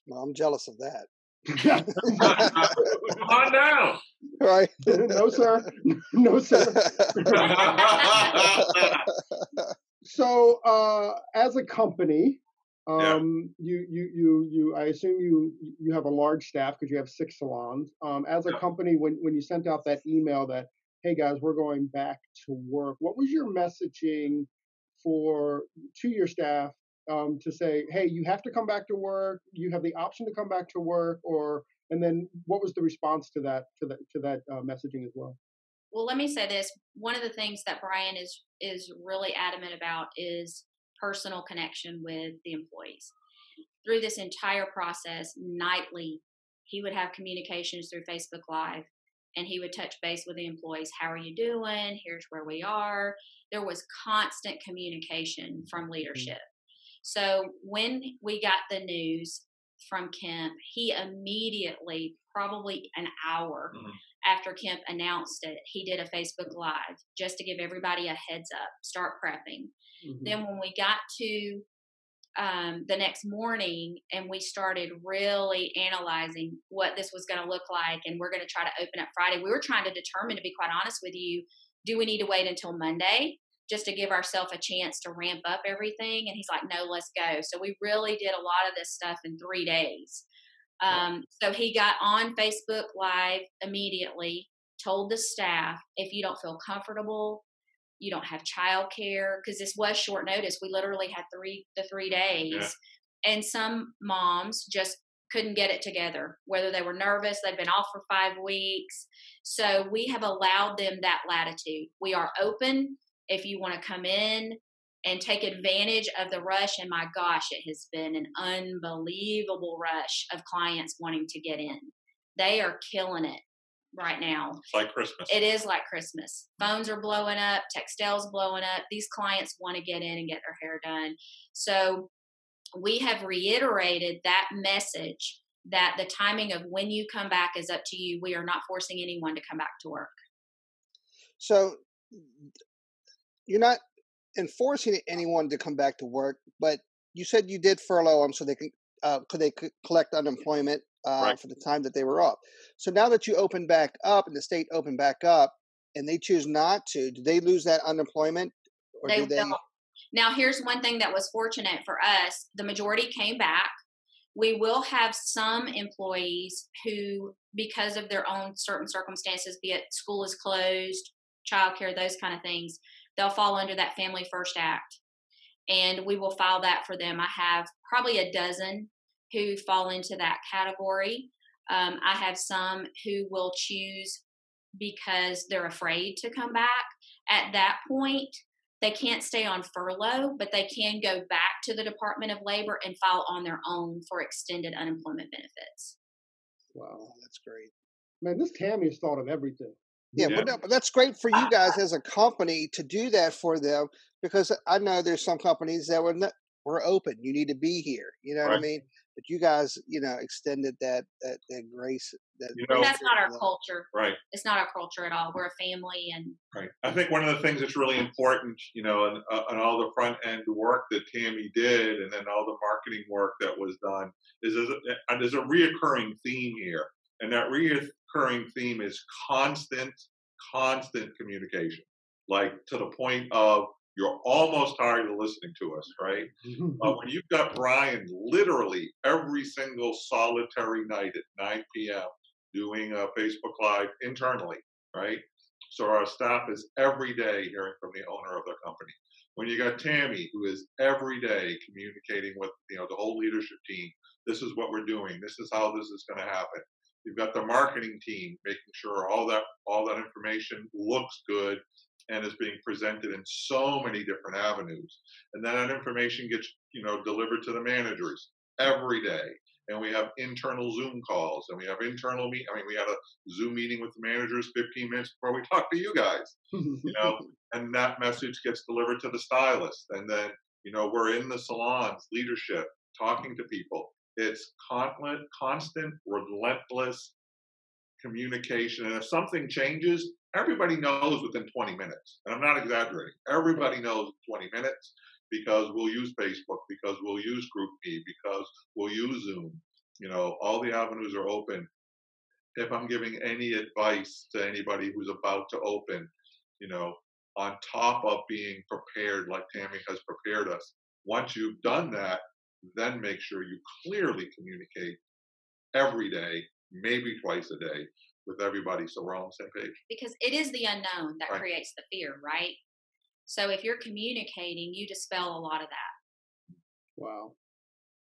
Speaker 2: well, I'm jealous of that.
Speaker 3: Come on down.
Speaker 2: right?
Speaker 1: no, sir. No, sir. So, uh, as a company,
Speaker 3: Yeah.
Speaker 1: um, you, you, you, you, I assume you, you have a large staff because you have six salons. Um, as a
Speaker 3: Yeah.
Speaker 1: company, when, when you sent out that email that, hey guys, we're going back to work, what was your messaging for to your staff um, to say, hey, you have to come back to work, you have the option to come back to work, or and then what was the response to that to that to that uh, messaging as well?
Speaker 4: Well, let me say this. One of the things that Brian is is really adamant about is personal connection with the employees. Through this entire process, nightly, he would have communications through Facebook Live and he would touch base with the employees. How are you doing? Here's where we are. There was constant communication from leadership. So when we got the news from Kemp, he immediately, probably an hour
Speaker 3: Mhm.
Speaker 4: after Kemp announced it, he did a Facebook Live just to give everybody a heads up, start prepping.
Speaker 1: Mhm.
Speaker 4: Then when we got to um, the next morning and we started really analyzing what this was going to look like, and we're going to try to open up Friday, we were trying to determine, to be quite honest with you, do we need to wait until Monday just to give ourselves a chance to ramp up everything? And he's like, no, let's go. So we really did a lot of this stuff in three days. Um, so he got on Facebook Live immediately, told the staff, if you don't feel comfortable, you don't have childcare because this was short notice. We literally had three the three days,
Speaker 3: Yeah.
Speaker 4: and some moms just couldn't get it together. Whether they were nervous, they've been off for five weeks. So we have allowed them that latitude. We are open if you want to come in and take advantage of the rush. And my gosh, it has been an unbelievable rush of clients wanting to get in. They are killing it right now.
Speaker 3: It's like Christmas.
Speaker 4: It is like Christmas. Phones are blowing up, Textel's blowing up. These clients want to get in and get their hair done. So we have reiterated that message that the timing of when you come back is up to you. We are not forcing anyone to come back to work.
Speaker 2: So you're not enforcing anyone to come back to work, but you said you did furlough them so they can uh, could they collect unemployment uh,
Speaker 3: Right.
Speaker 2: for the time that they were off. So now that you open back up and the state opened back up, and they choose not to, do they lose that unemployment, or
Speaker 4: They
Speaker 2: do they?
Speaker 4: will. Now, here's one thing that was fortunate for us the majority came back. We will have some employees who, because of their own certain circumstances, be it school is closed, childcare, those kind of things, they'll fall under that Family First Act. And we will file that for them. I have probably a dozen who fall into that category. Um, I have some who will choose because they're afraid to come back. At that point, they can't stay on furlough, but they can go back to the Department of Labor and file on their own for extended unemployment benefits.
Speaker 1: Wow,
Speaker 2: that's great.
Speaker 1: man, this Tammy has thought of everything.
Speaker 2: Yeah,
Speaker 3: Yeah.
Speaker 2: But, no, but that's great for you guys as a company to do that for them because I know there's some companies that were not, were open. You need to be here. You know what I mean? But you guys, you know, extended that that, that grace. That
Speaker 3: You know-
Speaker 4: That's not our
Speaker 2: period.
Speaker 4: culture.
Speaker 3: right.
Speaker 4: It's not our culture at all. We're a family, and
Speaker 3: Right. I think one of the things that's really important, you know, and, uh, and all the front end work that Tammy did, and then all the marketing work that was done, is there's a, there's a reoccurring theme here, and that reoccurring theme is constant, constant communication, like to the point of you're almost tired of listening to us, right? But uh, when you've got Brian literally every single solitary night at 9 p.m. doing a Facebook Live internally, right? So our staff is every day hearing from the owner of the company. When you got Tammy, who is every day communicating with you know the whole leadership team, this is what we're doing, this is how this is going to happen. You've got the marketing team making sure all that all that information looks good and is being presented in so many different avenues. And then that information gets, you know, delivered to the managers. every day. And we have internal Zoom calls and we have internal meet. I mean, we had a Zoom meeting with the managers 15 minutes before we talked to you guys, you know, and that message gets delivered to the stylist. And then, you know, we're in the salons, leadership, talking to people. It's constant, relentless communication. And if something changes, everybody knows within 20 minutes. And I'm not exaggerating. Everybody knows 20 minutes because we'll use Facebook, because we'll use GroupMe, because we'll use Zoom. You know, all the avenues are open. If I'm giving any advice to anybody who's about to open, you know, on top of being prepared like Tammy has prepared us, once you've done that, then make sure you clearly communicate every day, maybe twice a day, with everybody so we're all on the same page.
Speaker 4: Because it is the unknown that
Speaker 3: Right.
Speaker 4: creates the fear, right? So if you're communicating, you dispel a lot of that.
Speaker 1: wow.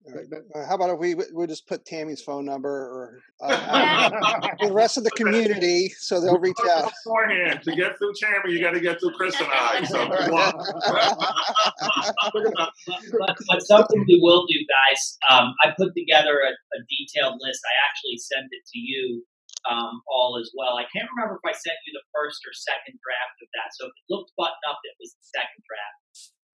Speaker 2: All right.
Speaker 1: That-
Speaker 2: Uh, how about if we we just put Tammy's phone number or uh, the rest of the community so they'll reach out.
Speaker 3: Beforehand, to get through Tammy, you got to get through Chris and I. So
Speaker 5: but, but, but something we will do, guys. Um, I put together a, a detailed list. I actually sent it to you um, all as well. I can't remember if I sent you the first or second draft of that. So if it looked buttoned up, it was the second draft.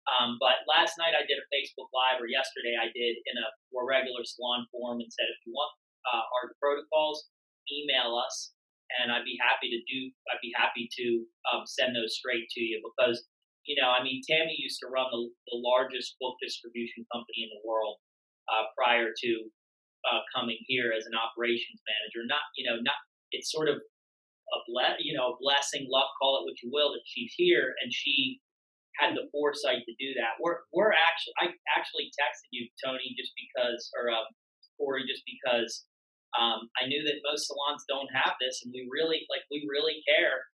Speaker 5: Um, but last night I did a Facebook Live, or yesterday I did in a more regular salon forum and said, if you want uh, our protocols, email us, and I'd be happy to do. I'd be happy to um, send those straight to you because you know, I mean, Tammy used to run the, the largest book distribution company in the world uh, prior to uh, coming here as an operations manager. Not, you know, not it's sort of a ble- you know, blessing, luck, call it what you will, that she's here and she had the foresight to do that. We're we're actually I actually texted you, Tony, just because, or um, Corey, just because um, I knew that most salons don't have this, and we really like we really care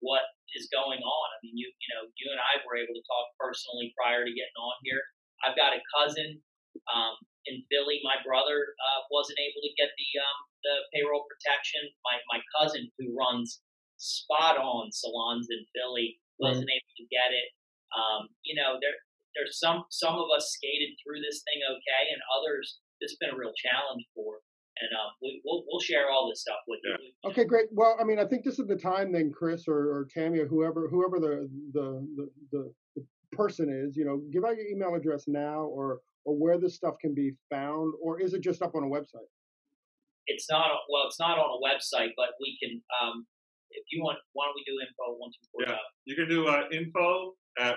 Speaker 5: what is going on. I mean, you you know, you and I were able to talk personally prior to getting on here. I've got a cousin um, in Philly. My brother uh, wasn't able to get the um, the payroll protection. My my cousin who runs spot on salons in Philly wasn't able to get it. Um, you know, there there's some some of us skated through this thing okay, and others it's been a real challenge for. And um, we, we'll we'll share all this stuff with
Speaker 3: Yeah.
Speaker 5: you.
Speaker 1: Okay, great. Well, I mean, I think this is the time then, Chris or, or Tammy or whoever whoever the, the the the the person is. You know, give out your email address now, or or where this stuff can be found, or is it just up on a website?
Speaker 5: It's not well, it's not on a website, but we can. Um, if you want, why don't we do info one two four
Speaker 3: Yeah.
Speaker 5: go?
Speaker 3: You can do uh, info at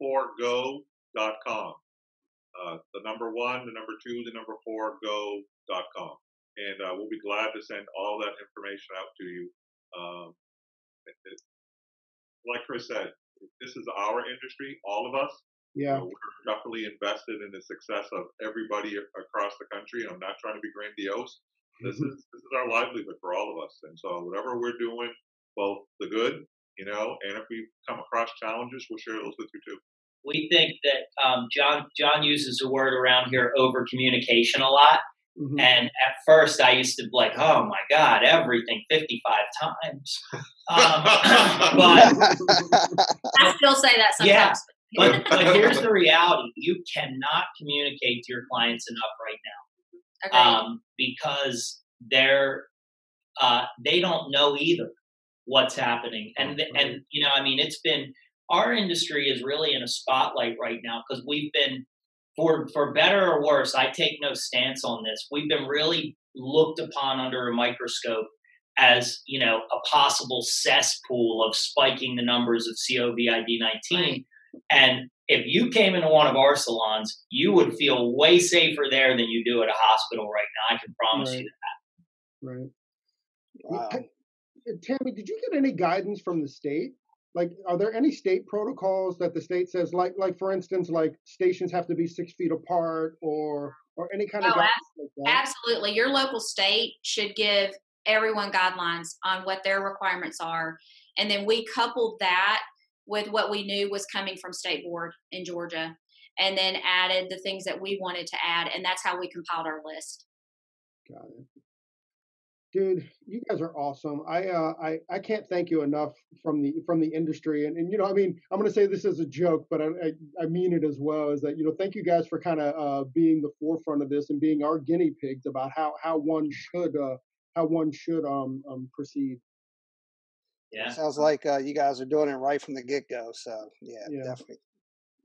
Speaker 3: 124go.com. Uh, the number one, the number two, the number four, go.com. And uh, we'll be glad to send all that information out to you. Um, it- it- like Chris said, this is our industry, all of us.
Speaker 1: Yeah.
Speaker 3: So we're definitely invested in the success of everybody across the country. I'm not trying to be grandiose. This is this is our livelihood for all of us. And so whatever we're doing, both the good, you know, and if we come across challenges, we'll share those with you too.
Speaker 5: We think that um, John John uses the word around here, over communication, a lot.
Speaker 1: Mhm.
Speaker 5: And at first, I used to be like, "Oh my God, everything fifty-five times." Um, but
Speaker 4: I still say that
Speaker 5: Yeah.
Speaker 4: sometimes.
Speaker 5: but, but here's the reality: you cannot communicate to your clients enough right now.
Speaker 4: Agreed.
Speaker 5: um, because they're uh, they don't know either what's happening, and th- and mm-hmm. you know, I mean, it's been our industry is really in a spotlight right now because we've been for for better or worse. I take no stance on this. We've been really looked upon under a microscope as you know a possible cesspool of spiking the numbers of COVID nineteen, and if you came into one of our salons, you would feel way safer there than you do at a hospital right now. I can promise you that.
Speaker 1: Right.
Speaker 2: wow.
Speaker 1: Tammy, did you get any guidance from the state? Like, are there any state protocols that the state says, like, like for instance, like stations have to be six feet apart, or or any kind of
Speaker 4: Oh,
Speaker 1: guidance like that?
Speaker 4: Absolutely. Your local state should give everyone guidelines on what their requirements are. And then we coupled that with what we knew was coming from state board in Georgia and then added the things that we wanted to add. And that's how we compiled our list.
Speaker 1: Got it. Dude you guys are awesome i uh i i can't thank you enough from the from the industry and, and you know i mean i'm going to say this as a joke but I, I, I mean it as well is that you know thank you guys for kind of uh being the forefront of this and being our guinea pigs about how how one should uh how one should um um proceed
Speaker 5: Yeah.
Speaker 2: Sounds like uh, you guys are doing it right from the get go. So yeah,
Speaker 1: Yeah.
Speaker 2: definitely.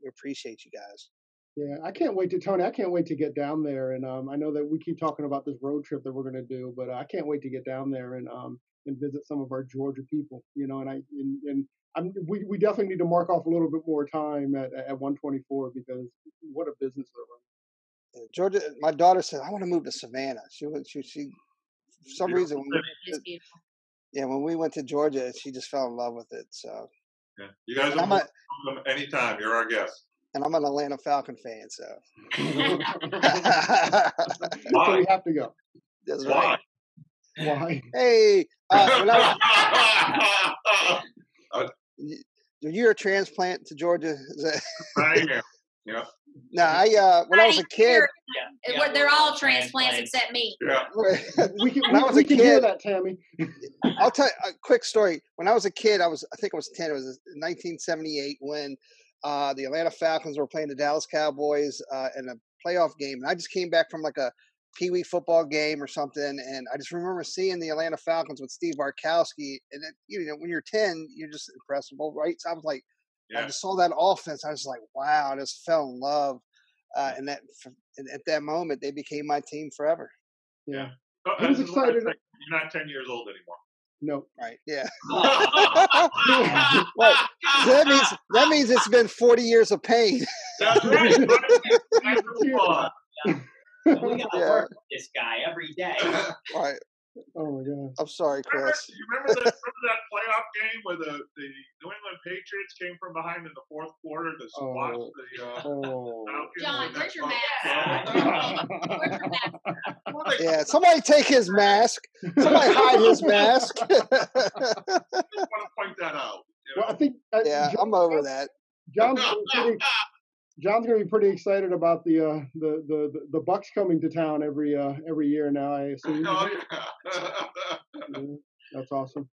Speaker 2: We appreciate you guys.
Speaker 1: Yeah, I can't wait to Tony. I can't wait to get down there, and um, I know that we keep talking about this road trip that we're going to do, but I can't wait to get down there and um and visit some of our Georgia people. You know, and I and, and I'm we, we definitely need to mark off a little bit more time at at 124 because what a business they're running.
Speaker 2: Georgia, my daughter said, "I want to move to Savannah." She went. She, she for some reason, when we, yeah, when we went to Georgia, she just fell in love with it. So,
Speaker 3: Yeah. You guys are welcome anytime. You're our guest.
Speaker 2: And I'm an Atlanta Falcon fan. So,
Speaker 1: so
Speaker 3: Why?
Speaker 1: we have to go.
Speaker 2: that's
Speaker 3: Why?
Speaker 2: right.
Speaker 1: Why?
Speaker 2: Hey, uh, I was, you're a transplant to Georgia. Is that,
Speaker 3: I am. Yeah.
Speaker 2: no, I uh, when I was a kid,
Speaker 5: Yeah.
Speaker 4: it-
Speaker 5: yeah,
Speaker 4: They're all transplants
Speaker 5: transplants.
Speaker 4: except me.
Speaker 3: Yeah.
Speaker 1: We can
Speaker 2: When I was
Speaker 1: we
Speaker 2: a
Speaker 1: can hear
Speaker 2: kid-
Speaker 1: that, Tammy.
Speaker 2: I'll tell you a quick story. When I was a kid, I was I think I was ten. It was 1978 when uh, the Atlanta Falcons were playing the Dallas Cowboys uh, in a playoff game, and I just came back from like a Pee Wee football game or something, and I just remember seeing the Atlanta Falcons with Steve Bartkowski, and it, you know when you're ten, you're just impressible, right? So I was like, I just saw that offense. I was like, wow, I just fell in love. Uh, and that and at that moment, they became my team forever.
Speaker 1: Yeah.
Speaker 3: Oh,
Speaker 1: He was
Speaker 3: this is what I
Speaker 1: excited-
Speaker 3: You're not 10 years old anymore.
Speaker 1: No.
Speaker 2: Right? Yeah. Right. So that means that means it's been 40 years of pain.
Speaker 3: That's right. Time to
Speaker 5: we gotta
Speaker 2: Yeah.
Speaker 5: work with this guy every day.
Speaker 2: right.
Speaker 1: Oh my god.
Speaker 2: I'm sorry,
Speaker 3: Remember,
Speaker 2: Chris.
Speaker 3: you remember that, remember that playoff game where the, the New England Patriots came from behind in the fourth quarter to squash
Speaker 1: Oh.
Speaker 3: the uh,
Speaker 1: Oh.
Speaker 4: John, where's your mask? Where's your mask?
Speaker 2: Yeah, somebody take his mask. Somebody hide his mask.
Speaker 3: I just want to point that out. you
Speaker 1: Well, I think uh,
Speaker 2: yeah,
Speaker 1: John-
Speaker 2: I'm over that.
Speaker 1: John's gonna be pretty, John's going to be pretty excited about the, uh, the the the Bucs coming to town every uh, every year now. I assume.
Speaker 3: Oh, yeah.
Speaker 1: Yeah, that's awesome,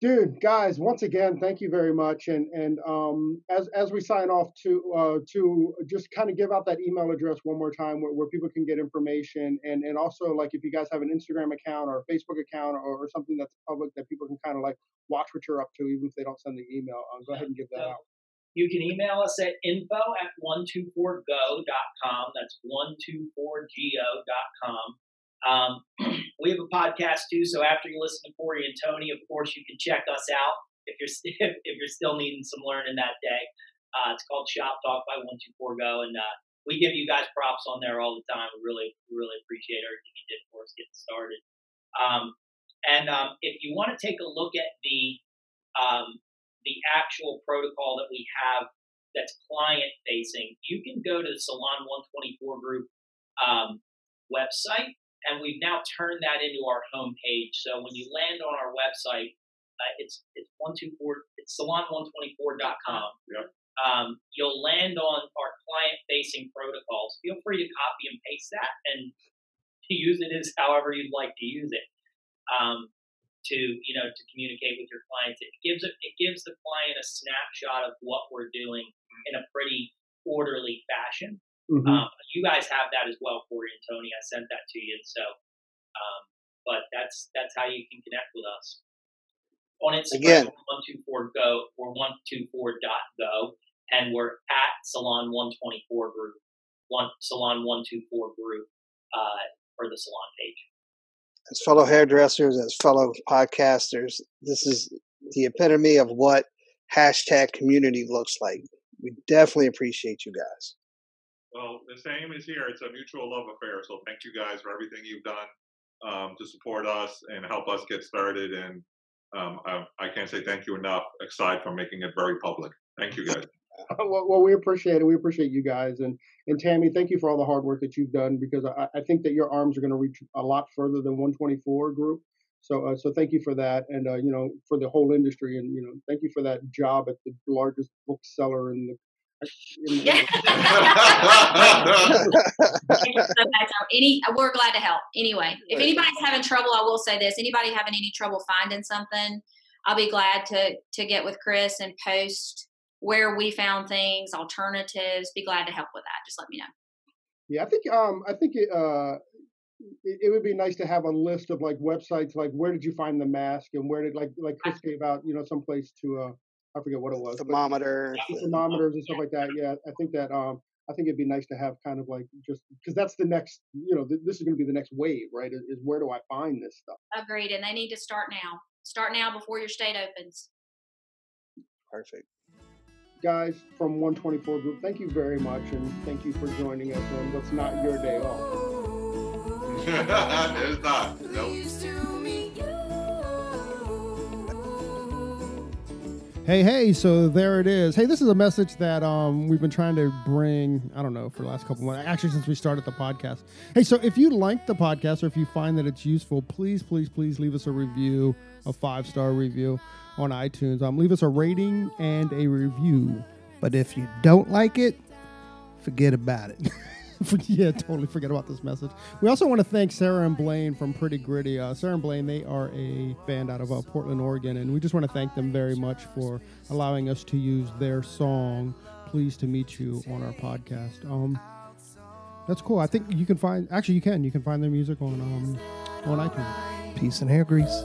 Speaker 1: dude. Guys, once again, thank you very much. And and um, as as we sign off, to uh, to just kind of give out that email address one more time where, where people can get information, and and also like if you guys have an Instagram account or a Facebook account or, or something that's public that people can kind of like watch what you're up to, even if they don't send the email. Uh, go ahead and give that out.
Speaker 5: You can email us at info at 124go.com. That's 124go.com. Um, we have a podcast too, so after you listen to Corey and Tony, of course, you can check us out if you're st- if you're still needing some learning that day. Uh, it's called Shop Talk by 124go, and uh, we give you guys props on there all the time. We really really appreciate everything you did for us getting started. Um, and um, if you want to take a look at the um, the actual protocol that we have that's client facing, you can go to the Salon 124 Group um, website, and we've now turned that into our homepage. So when you land on our website, uh, it's it's 124 it's salon124.com.
Speaker 3: Yep.
Speaker 5: Um, you'll land on our client facing protocols. Feel free to copy and paste that and to use it as however you'd like to use it. Um, to you know to communicate with your clients. It gives it it gives the client a snapshot of what we're doing in a pretty orderly fashion.
Speaker 1: Mhm.
Speaker 5: Um, you guys have that as well, Corey and Tony. I sent that to you. So, um, but that's that's how you can connect with us. On Instagram, one two four go or one two four dot go, and we're at Salon one twenty four group, one Salon one two four group uh, for the salon page.
Speaker 2: As fellow hairdressers, as fellow podcasters, this is the epitome of what hashtag community looks like. We definitely appreciate you guys.
Speaker 3: Well, the same is here. It's a mutual love affair. So thank you guys for everything you've done um, to support us and help us get started. And um, I, I can't say thank you enough, aside from making it very public. Thank you guys.
Speaker 1: well, well, we appreciate it. We appreciate you guys, and and Tammy, thank you for all the hard work that you've done because I, I think that your arms are going to reach a lot further than 124 group. So, uh, so thank you for that, and uh, you know, for the whole industry, and you know, thank you for that job at the largest bookseller in the
Speaker 4: Yeah. So that's how- any we're glad to help anyway if anybody's having trouble i will say this anybody having any trouble finding something i'll be glad to to get with chris and post where we found things alternatives be glad to help with that just let me know
Speaker 1: Yeah, I think um I think it uh it, it would be nice to have a list of like websites like where did you find the mask and where did like like Chris gave out you know some place to uh I forget what it was but
Speaker 2: Thermometer.
Speaker 1: thermometers and stuff like that. Yeah, I think that um I think it'd be nice to have kind of like just because that's the next you know th- this is going to be the next wave right is, is where do I find this stuff?
Speaker 4: agreed and they need to start now start now before your state opens
Speaker 2: Perfect.
Speaker 1: Guys from 124 Group, thank you very much and thank you for joining us on what's not your day off.
Speaker 3: it's not. Nope.
Speaker 1: Hey, hey, so there it is. Hey, this is a message that um, we've been trying to bring, I don't know, for the last couple months, actually, since we started the podcast. Hey, so if you like the podcast or if you find that it's useful, please, please, please leave us a review, a five star review on iTunes. Um, leave us a rating and a review.
Speaker 7: But if you don't like it, forget about it.
Speaker 1: Yeah, totally forget about this message. We also want to thank Sarah and Blaine from Pretty Gritty. Uh, Sarah and Blaine, they are a band out of uh, Portland, Oregon, and we just want to thank them very much for allowing us to use their song "Pleased to Meet You" on our podcast. Um, that's cool. I think you can find. Actually, you can. You can find their music on um, on iTunes.
Speaker 7: Peace and hair grease.